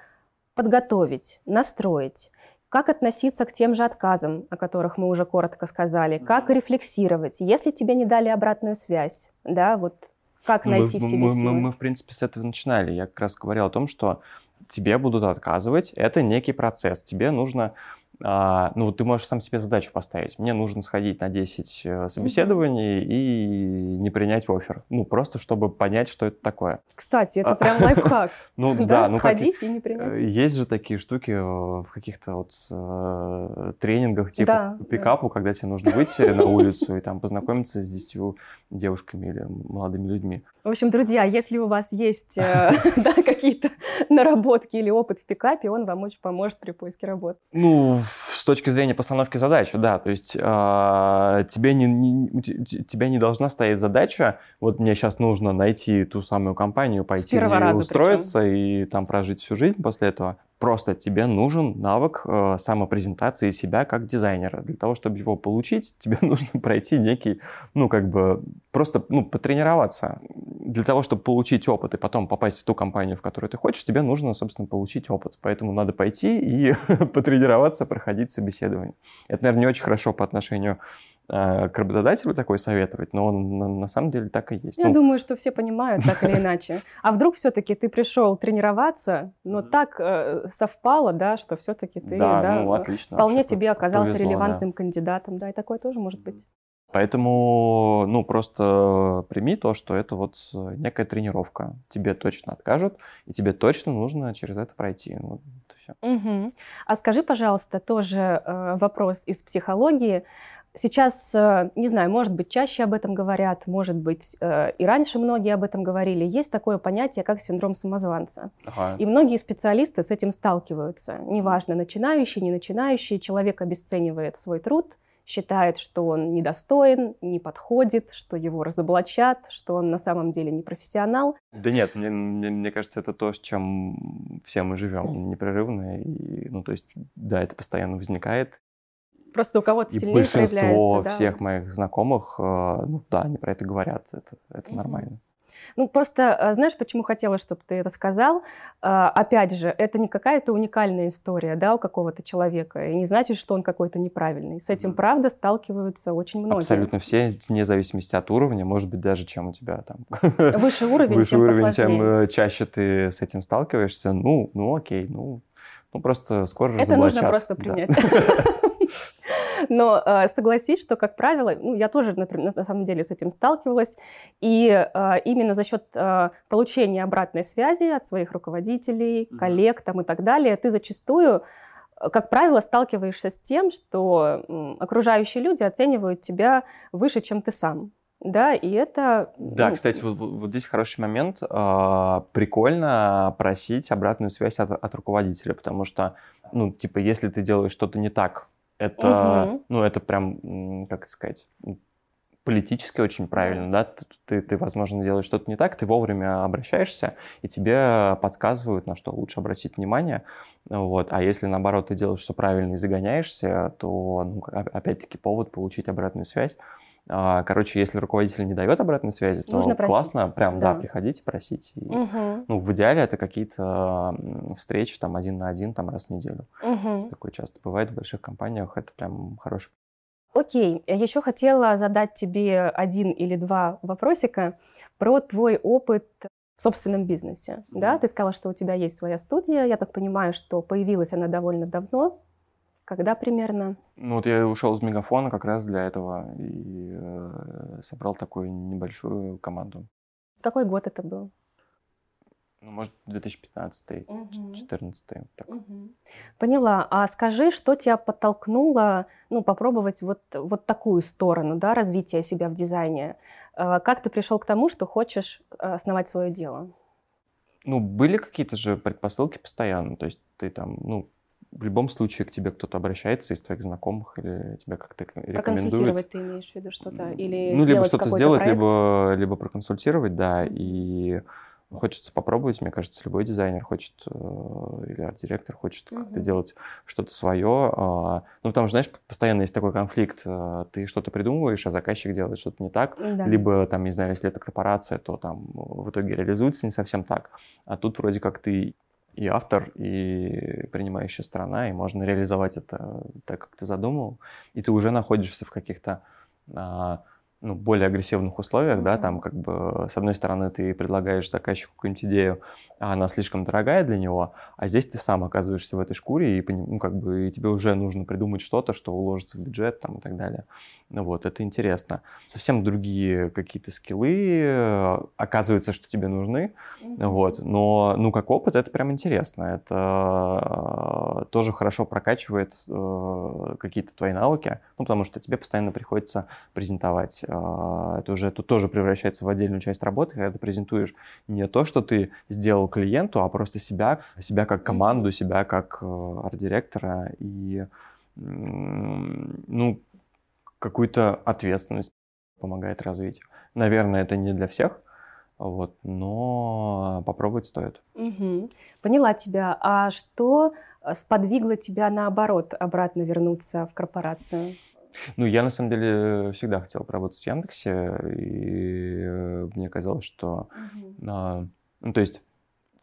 подготовить, настроить, как относиться к тем же отказам, о которых мы уже коротко сказали, как рефлексировать, если тебе не дали обратную связь, да, вот как Ну, мы- найти в мы, себе мы- силы. мы- мы, в принципе, с этого начинали. Я как раз говорил о том, что тебе будут отказывать. Это некий процесс. Тебе нужно... а, ну, вот ты можешь сам себе задачу поставить. Мне нужно сходить на 10 э, собеседований и не принять офер. Ну, просто чтобы понять, что это такое. Кстати, это А- прям лайфхак, (laughs) Ну, (laughs) да, ну, сходить и не Э, принять. Есть же такие штуки э, в каких-то вот э, тренингах типа пикапу, когда тебе нужно выйти на улицу и там познакомиться с 10 девушками или молодыми людьми. В общем, друзья, если у вас есть э, (laughs) какие-то наработки или опыт в пикапе, он вам очень поможет при поиске работы. Ну, с точки зрения постановки задачи, да, то есть а, тебе не, не- тебя не должна стоять задача, вот мне сейчас нужно найти ту самую компанию, пойти в нее устроиться и там прожить всю жизнь после этого. Просто тебе нужен навык э, самопрезентации себя как дизайнера. Для того, чтобы его получить, тебе (laughs) нужно пройти некий, ну, как бы, просто, ну, потренироваться. Для того, чтобы получить опыт и потом попасть в ту компанию, в которую ты хочешь, тебе нужно, собственно, получить опыт. Поэтому надо пойти и (laughs) потренироваться, проходить собеседование. Это, наверное, не очень хорошо по отношению к работодателю такой советовать, но он на, на самом деле так и есть. Я Ну, думаю, что все понимают так или иначе. (laughs) А вдруг все-таки ты пришел тренироваться, но так э, совпало, да, что все-таки ты да, да, ну, э, отлично. вполне себе оказался повезло, да. релевантным кандидатом, да, и такое тоже может быть. Поэтому, ну, просто прими то, что это вот э, некая тренировка. Тебе точно откажут, и тебе точно нужно через это пройти. Вот это всё. Мгм. А скажи, пожалуйста, тоже э, вопрос из психологии. Сейчас, э, не знаю, может быть, чаще об этом говорят, может быть, э, и раньше многие об этом говорили. Есть такое понятие, как синдром самозванца. И многие специалисты с этим сталкиваются. Неважно, начинающий, не начинающий, человек обесценивает свой труд, считает, что он недостоин, не подходит, что его разоблачат, что он на самом деле не профессионал. Да нет, мне, мне, мне кажется, это то, с чем все мы живем непрерывно. И, ну, то есть, да, это постоянно возникает. Просто у кого-то И сильнее большинство проявляется. да. всех моих знакомых, э, ну да, они про это говорят. Это, это нормально. Ну, просто, э, знаешь, почему хотела, чтобы ты это сказал? А, Опять же, это не какая-то уникальная история, да, у какого-то человека, и не значит, что он какой-то неправильный. С этим, правда, сталкиваются очень многие. Абсолютно все, вне зависимости от уровня, может быть, даже чем у тебя там (laughs) Выше уровень, выше тем уровень, посложнее. тем э, чаще ты с этим сталкиваешься. Ну, ну окей, ну, ну просто скоро Это нужно просто Да. (laughs) Но э, согласись, что, как правило, ну, я тоже, например, на самом деле с этим сталкивалась, и э, именно за счет э, получения обратной связи от своих руководителей, коллег там, и так далее, ты зачастую, э, как правило, сталкиваешься с тем, что окружающие люди оценивают тебя выше, чем ты сам. Да, и это... Да, ну, кстати, вот, вот- вот здесь хороший момент. А, Прикольно просить обратную связь от, от руководителя, потому что, ну, типа, если ты делаешь что-то не так, это, Мгм. ну, это прям, как сказать, политически очень правильно, да? Ты, ты, ты, возможно, делаешь что-то не так, ты вовремя обращаешься, и тебе подсказывают, на что лучше обратить внимание. Вот. А если, наоборот, ты делаешь все правильно и загоняешься, то, ну, опять-таки, повод получить обратную связь. А, Короче, если руководитель не дает обратной связи, то Нужно просить, классно, прям, да, да. приходите, просите. И, Мгм, Ну, в идеале это какие-то встречи там один на один, там раз в неделю. мгм. Такое часто бывает в больших компаниях, это прям хороший Окей, еще хотела задать тебе один или два вопросика про твой опыт в собственном бизнесе. Да, ты сказала, что у тебя есть своя студия. Я так понимаю, что появилась она довольно давно. Когда примерно? Ну, вот я ушел из Мегафона как раз для этого и э, собрал такую небольшую команду. Какой год это был? Ну, может, 2015 2014 так. Угу. Поняла. А скажи, что тебя подтолкнуло ну, попробовать вот, вот такую сторону да, развития себя в дизайне? Э, как ты пришел к тому, что хочешь э, основать свое дело? Ну, были какие-то же предпосылки постоянно. То есть ты там, ну, в любом случае к тебе кто-то обращается из твоих знакомых или тебя как-то рекомендует. Проконсультировать ты имеешь в виду что-то? Или ну, либо что-то сделать, проект? либо, либо проконсультировать, да. И хочется попробовать, мне кажется, любой дизайнер хочет, э, или арт-директор хочет uh-huh. как-то делать что-то свое. А, ну, потому что, знаешь, постоянно есть такой конфликт. Э, ты что-то придумываешь, а заказчик делает что-то не так. Да. Либо, там, не знаю, если это корпорация, то там в итоге реализуется не совсем так. А тут вроде как ты и автор, и принимающая сторона, и можно реализовать это так, как ты задумал, и ты уже находишься в каких-то а, ну, более агрессивных условиях, да, там как бы с одной стороны ты предлагаешь заказчику какую-нибудь идею, а она слишком дорогая для него, а здесь ты сам оказываешься в этой шкуре и ну, как бы и тебе уже нужно придумать что-то, что уложится в бюджет там и так далее. Ну вот, это интересно. Совсем другие какие-то скиллы, оказывается, что тебе нужны, mm-hmm. вот, но ну как опыт это прям интересно, это э, тоже хорошо прокачивает э, какие-то твои навыки, ну потому что тебе постоянно приходится презентовать это уже тут тоже превращается в отдельную часть работы, когда ты презентуешь не то, что ты сделал клиенту, а просто себя, себя как команду, себя как э, арт-директора и ну, какую-то ответственность помогает развить. Наверное, это не для всех, вот, но попробовать стоит. Угу. Поняла тебя. А что э, сподвигло тебя наоборот обратно вернуться в корпорацию? Ну, я на самом деле всегда хотел поработать в Яндексе, и э, мне казалось, что, угу. а, ну, то есть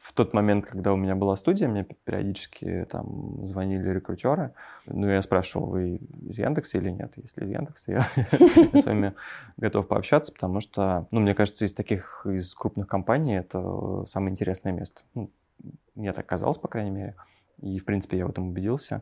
в тот момент, когда у меня была студия, мне периодически там звонили рекрутеры. Ну, я спрашивал, вы из Яндекса или нет? Если из Яндекса, я, (laughs) я с вами готов пообщаться, потому что, ну, мне кажется, из таких, из крупных компаний это самое интересное место. Ну, мне так казалось, по крайней мере. И, в принципе, я в этом убедился.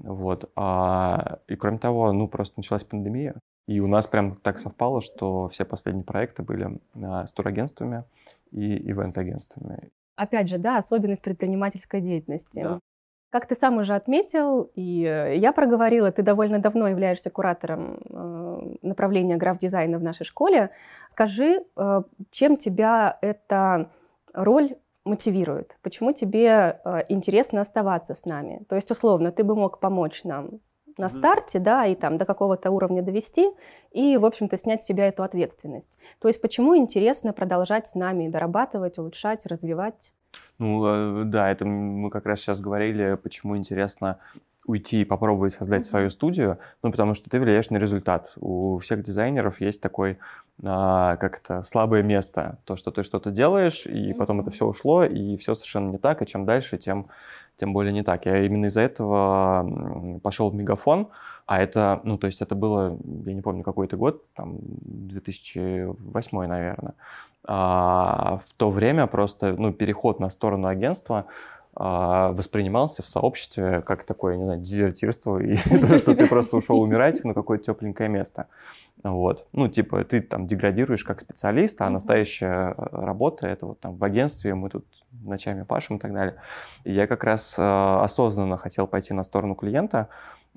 Вот. А, и кроме того, ну, просто началась пандемия, и у нас прям так совпало, что все последние проекты были а, с турагентствами и ивент-агентствами. Опять же, да, особенность предпринимательской деятельности. Да. Как ты сам уже отметил, и э, я проговорила, ты довольно давно являешься куратором э, направления граф-дизайна в нашей школе. Скажи, э, чем тебя эта роль мотивирует? Почему тебе э, интересно оставаться с нами? То есть, условно, ты бы мог помочь нам на старте, да, и там до какого-то уровня довести, и, в общем-то, снять с себя эту ответственность. То есть, почему интересно продолжать с нами дорабатывать, улучшать, развивать? Ну, э, да, это мы как раз сейчас говорили, почему интересно уйти и попробовать создать mm-hmm. свою студию, ну, потому что ты влияешь на результат. У всех дизайнеров есть такой, а, как это, слабое место. То, что ты что-то делаешь, и mm-hmm. потом это все ушло, и все совершенно не так, и чем дальше, тем, тем более не так. Я именно из-за этого пошел в Мегафон, а это, ну, то есть это было, я не помню, какой-то год, там, 2008, наверное. А, в то время просто, ну, переход на сторону агентства – воспринимался в сообществе как такое, не знаю, дезертирство, и то, что ты просто ушел умирать на какое-то тепленькое место. Вот. Ну, типа, ты там деградируешь как специалист, а настоящая э, работа — это вот там в агентстве, мы тут ночами пашем и так далее. И я как раз э, осознанно хотел пойти на сторону клиента,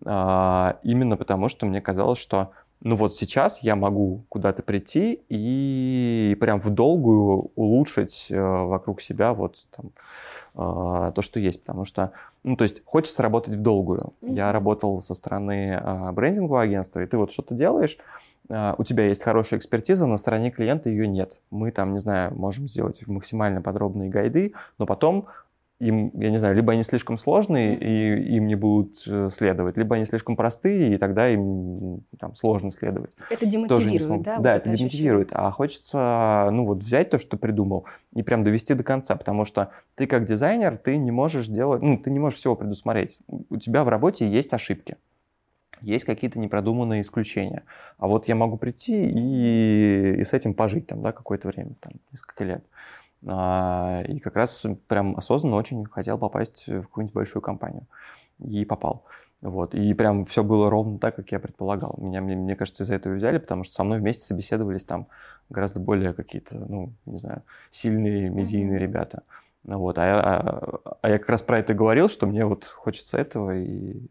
э, именно потому что мне казалось, что ну вот сейчас я могу куда-то прийти и прям в долгую улучшить э, вокруг себя вот там э, то, что есть, потому что, ну то есть хочется работать в долгую. Mm-hmm. Я работал со стороны э, брендингового агентства, и ты вот что-то делаешь, э, у тебя есть хорошая экспертиза, на стороне клиента ее нет. Мы там, не знаю, можем сделать максимально подробные гайды, но потом им, я не знаю, либо они слишком сложные, и им не будут э, следовать, либо они слишком простые, и тогда им там сложно следовать. Это демотивирует, Тоже да? Да, вот это, это демотивирует. А хочется, ну вот, взять то, что ты придумал, и прям довести до конца, потому что ты как дизайнер, ты не можешь делать, ну, ты не можешь всего предусмотреть. У тебя в работе есть ошибки есть какие-то непродуманные исключения. А вот я могу прийти и, и с этим пожить там, да, какое-то время, там, несколько лет. А, и как раз прям осознанно очень хотел попасть в какую-нибудь большую компанию. И попал. Вот. И прям все было ровно так, как я предполагал. Меня, мне, мне кажется, из-за этого взяли, потому что со мной вместе собеседовались там гораздо более какие-то, ну, не знаю, сильные, медийные ребята. Вот. А, а, а я как раз про это говорил, что мне вот хочется этого, и,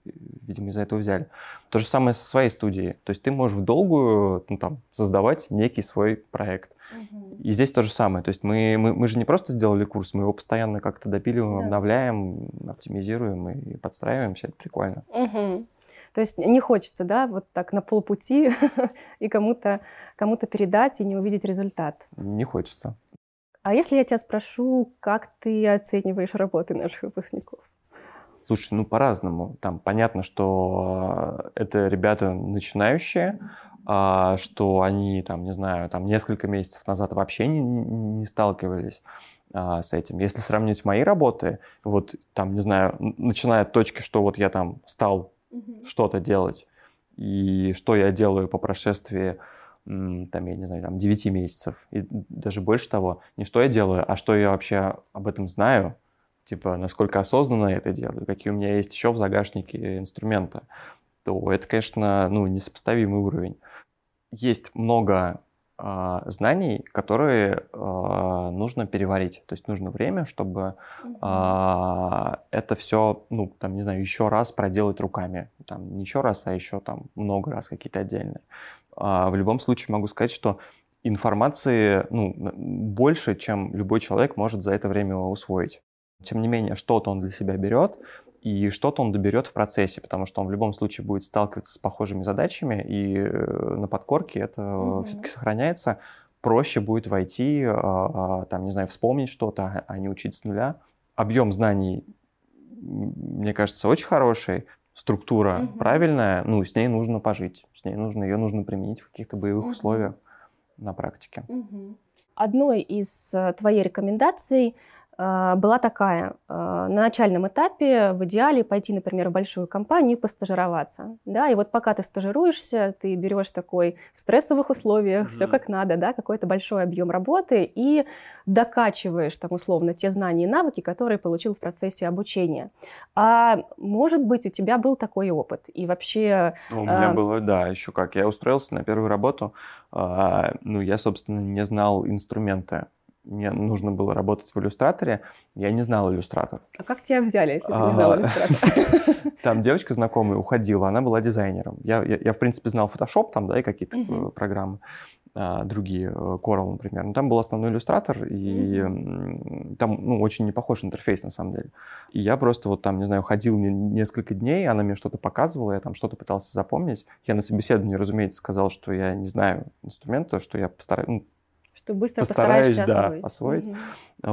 видимо, из-за этого взяли. То же самое со своей студией. То есть ты можешь в долгую ну, там, создавать некий свой проект. Угу. И здесь то же самое. То есть мы, мы, мы же не просто сделали курс, мы его постоянно как-то допиливаем, да. обновляем, оптимизируем и подстраиваемся. Это прикольно. Угу. То есть не хочется, да, вот так на полпути (laughs) и кому-то кому передать и не увидеть результат. Не хочется. А если я тебя спрошу, как ты оцениваешь работы наших выпускников? Слушай, ну по-разному. Там понятно, что это ребята начинающие, а, что они там, не знаю, там несколько месяцев назад вообще не, не сталкивались а, с этим. Если сравнить мои работы, вот там, не знаю, начиная от точки, что вот я там стал mm-hmm. что-то делать, и что я делаю по прошествии там, я не знаю, там 9 месяцев, и даже больше того, не что я делаю, а что я вообще об этом знаю, типа, насколько осознанно я это делаю, какие у меня есть еще в загашнике инструмента, то это, конечно, ну, несопоставимый уровень. Есть много знаний, которые э, нужно переварить. То есть нужно время, чтобы э, это все, ну, там, не знаю, еще раз проделать руками. Там, не еще раз, а еще там много раз какие-то отдельные. А в любом случае могу сказать, что информации ну, больше, чем любой человек может за это время усвоить. Тем не менее, что-то он для себя берет, и что-то он доберет в процессе, потому что он в любом случае будет сталкиваться с похожими задачами, и э, на подкорке это mm-hmm. все-таки сохраняется. Проще будет войти, а, а, там, не знаю, вспомнить что-то, а не учить с нуля. Объем знаний, мне кажется, очень хороший структура угу. правильная, ну, с ней нужно пожить, с ней нужно, ее нужно применить в каких-то боевых угу. условиях на практике. Угу. Одной из э, твоей рекомендаций а, была такая. А, на начальном этапе в идеале пойти, например, в большую компанию и постажироваться. Да? И вот пока ты стажируешься, ты берешь такой в стрессовых условиях, mm-hmm. все как надо, да, какой-то большой объем работы и докачиваешь там условно те знания и навыки, которые получил в процессе обучения. А может быть, у тебя был такой опыт? И вообще... У меня а... было, да, еще как. Я устроился на первую работу, ну, я, собственно, не знал инструменты мне нужно было работать в иллюстраторе, я не знал иллюстратор. А как тебя взяли, если ты не знал иллюстратор? (laughs) Там девочка знакомая уходила, она была дизайнером. Я, я, я в принципе, знал Photoshop там, да, и какие-то uh-huh. программы а, другие, э, Coral, например. Но там был основной иллюстратор, и mm-hmm. там, ну, очень не похож интерфейс, на самом деле. И я просто вот там, не знаю, ходил несколько дней, она мне что-то показывала, я там что-то пытался запомнить. Я на собеседовании, разумеется, сказал, что я не знаю инструмента, что я постараюсь, ну, что быстро постараюсь, да, освоить. освоить. Угу.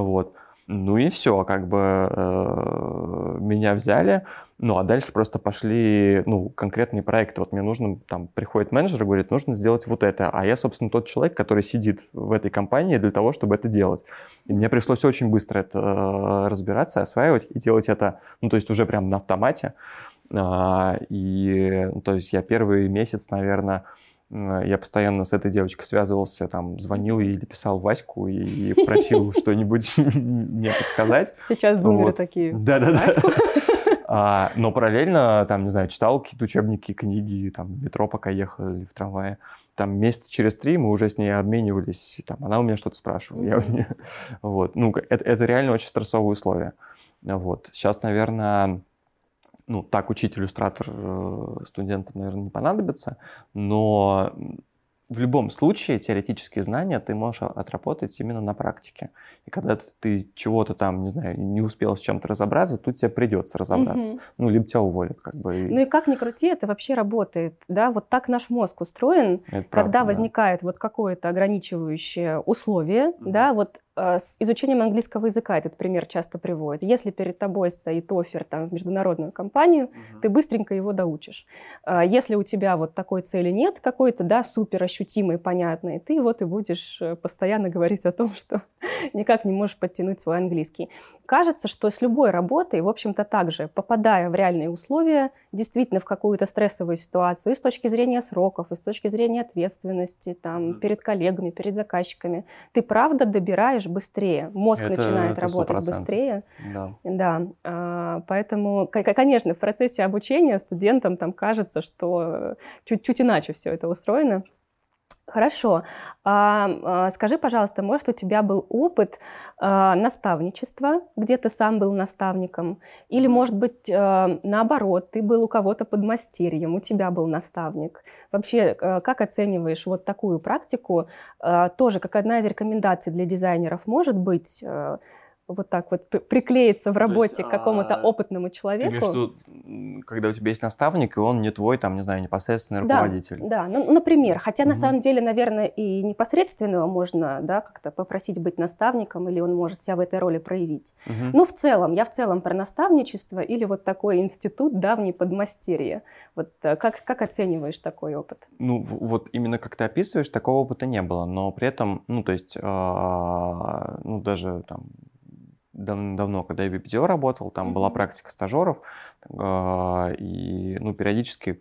Вот. Ну и все, как бы э, меня взяли, ну а дальше просто пошли, ну, конкретные проекты. Вот мне нужно, там, приходит менеджер и говорит, нужно сделать вот это. А я, собственно, тот человек, который сидит в этой компании для того, чтобы это делать. И мне пришлось очень быстро это э, разбираться, осваивать и делать это, ну, то есть уже прям на автомате. Э, и, ну, то есть я первый месяц, наверное, я постоянно с этой девочкой связывался, там, звонил или писал Ваську и (laughs) просил что-нибудь (laughs) мне подсказать. Сейчас зумеры такие. Да-да-да. (laughs) А, но параллельно, там, не знаю, читал какие-то учебники, книги, там, в метро пока ехал или в трамвае. Там месяца через три мы уже с ней обменивались, там, она у меня что-то спрашивала, я у нее... Вот, ну, это, это реально очень стрессовые условия. Вот. Сейчас, наверное, ну, так учить иллюстратор э, студентам, наверное, не понадобится, но в любом случае теоретические знания ты можешь отработать именно на практике. И когда ты чего-то там, не знаю, не успел с чем-то разобраться, тут тебе придется разобраться. Угу. Ну, либо тебя уволят, как бы. Ну и как ни крути, это вообще работает. Да, вот так наш мозг устроен, это когда правда, возникает да. вот какое-то ограничивающее условие, угу. да, вот с изучением английского языка этот пример часто приводит. Если перед тобой стоит офер там, в международную компанию, угу. ты быстренько его доучишь. А, если у тебя вот такой цели нет, какой-то, да, супер ощутимый, понятный, ты вот и будешь э, постоянно говорить о том, что (laughs) никак не можешь подтянуть свой английский. Кажется, что с любой работой, в общем-то, также, попадая в реальные условия, действительно в какую-то стрессовую ситуацию, и с точки зрения сроков, и с точки зрения ответственности, там, перед коллегами, перед заказчиками, ты правда добираешь работаешь быстрее, мозг это, начинает это работать быстрее. Да. да. А, поэтому, конечно, в процессе обучения студентам там кажется, что чуть-чуть иначе все это устроено. Хорошо. А, а, скажи, пожалуйста, может, у тебя был опыт а, наставничества, где ты сам был наставником? Или, может быть, а, наоборот, ты был у кого-то под мастерьем, у тебя был наставник? Вообще, а, как оцениваешь вот такую практику? А, тоже как одна из рекомендаций для дизайнеров может быть... А, вот так вот приклеиться в работе есть, к какому-то а... опытному человеку. Ты имеешь когда у тебя есть наставник, и он не твой, там, не знаю, непосредственный руководитель. Да, да. Ну, например. Хотя, угу. на самом деле, наверное, и непосредственного можно, да, как-то попросить быть наставником, или он может себя в этой роли проявить. Угу. Ну, в целом, я в целом про наставничество или вот такой институт давний подмастерье. Вот э, как, как оцениваешь такой опыт? Ну, вот именно как ты описываешь, такого опыта не было, но при этом, ну, то есть, э, ну, даже там давно, когда я в BPTO работал, там mm-hmm. была практика стажеров, э, и ну, периодически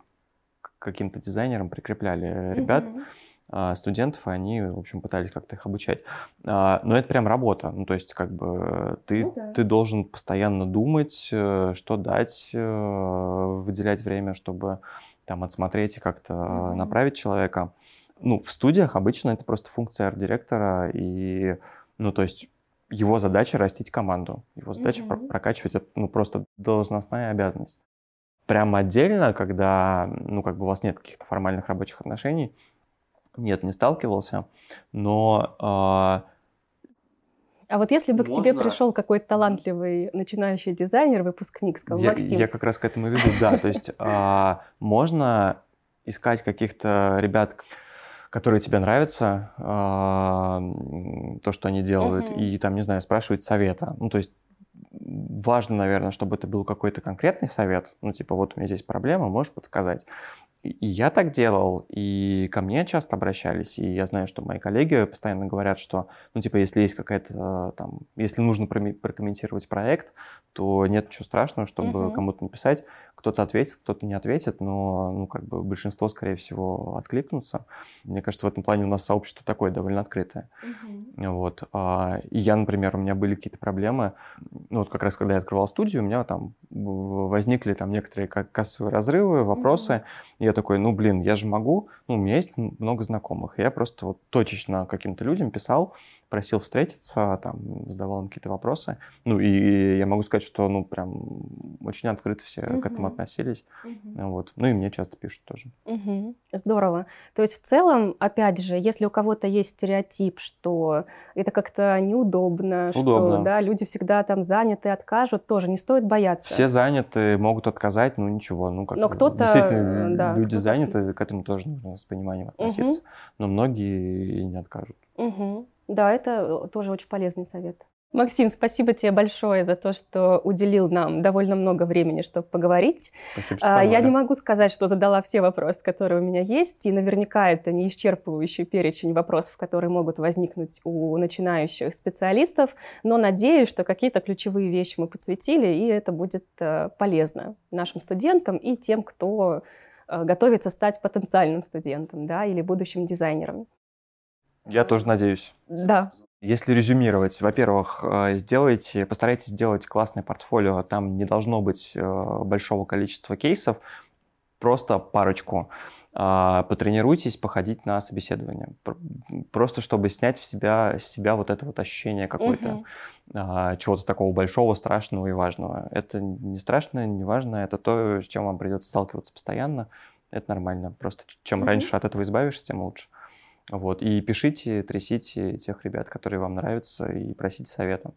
каким-то дизайнерам прикрепляли ребят, mm-hmm. э, студентов, и они, в общем, пытались как-то их обучать. Э, но это прям работа, ну, то есть как бы ты, ну, да. ты должен постоянно думать, э, что дать, э, выделять время, чтобы там отсмотреть и как-то mm-hmm. направить человека. Ну, в студиях обычно это просто функция арт-директора, и, ну, то есть его задача растить команду, его задача mm-hmm. прокачивать, это ну, просто должностная обязанность. Прямо отдельно, когда, ну, как бы у вас нет каких-то формальных рабочих отношений, нет, не сталкивался, но... Э, а вот если бы можно... к тебе пришел какой-то талантливый начинающий дизайнер, выпускник, сказал, я, Максим... Я как раз к этому веду, да, то есть а, можно искать каких-то ребят, которые тебе нравятся, а, то, что они делают, uh-huh. и там, не знаю, спрашивать совета. Ну, то есть важно, наверное, чтобы это был какой-то конкретный совет. Ну, типа, вот у меня здесь проблема, можешь подсказать. И я так делал, и ко мне часто обращались, и я знаю, что мои коллеги постоянно говорят, что, ну, типа, если есть какая-то там, если нужно прокомментировать проект, то нет ничего страшного, чтобы uh-huh. кому-то написать, кто-то ответит, кто-то не ответит, но, ну, как бы большинство, скорее всего, откликнутся. Мне кажется, в этом плане у нас сообщество такое довольно открытое. Uh-huh. Вот. А, и я, например, у меня были какие-то проблемы, ну, вот как раз когда я открывал студию, у меня там возникли там некоторые кассовые разрывы, вопросы, uh-huh. я такой, ну, блин, я же могу, ну, у меня есть много знакомых. И я просто вот точечно каким-то людям писал, просил встретиться, там, задавал им какие-то вопросы. Ну, и я могу сказать, что, ну, прям очень открыто все угу. к этому относились. Угу. Вот. Ну, и мне часто пишут тоже. Угу. Здорово. То есть, в целом, опять же, если у кого-то есть стереотип, что это как-то неудобно, Удобно. что, да, люди всегда там заняты, откажут, тоже не стоит бояться. Все заняты, могут отказать, ну, ничего. Ну, как Но кто-то... Действительно, да, люди кто заняты, к этому тоже нужно с пониманием относиться. Угу. Но многие и не откажут. Угу. Да, это э, тоже очень полезный совет. Максим, спасибо тебе большое за то, что уделил нам довольно много времени, чтобы поговорить. Спасибо, что Я не могу сказать, что задала все вопросы, которые у меня есть, и наверняка это не исчерпывающий перечень вопросов, которые могут возникнуть у начинающих специалистов, но надеюсь, что какие-то ключевые вещи мы подсветили, и это будет э, полезно нашим студентам и тем, кто э, готовится стать потенциальным студентом да, или будущим дизайнером. Я тоже надеюсь. Да. Если резюмировать, во-первых, э, сделайте, постарайтесь сделать классное портфолио. Там не должно быть э, большого количества кейсов, просто парочку. А, потренируйтесь походить на собеседование. Просто чтобы снять в себя, с себя вот это вот ощущение какое-то, угу. чего-то такого большого, страшного и важного. Это не страшно, не важно, это то, с чем вам придется сталкиваться постоянно. Это нормально. Просто чем угу. раньше от этого избавишься, тем лучше. Вот. И пишите, трясите тех ребят, которые вам нравятся, и просите совета.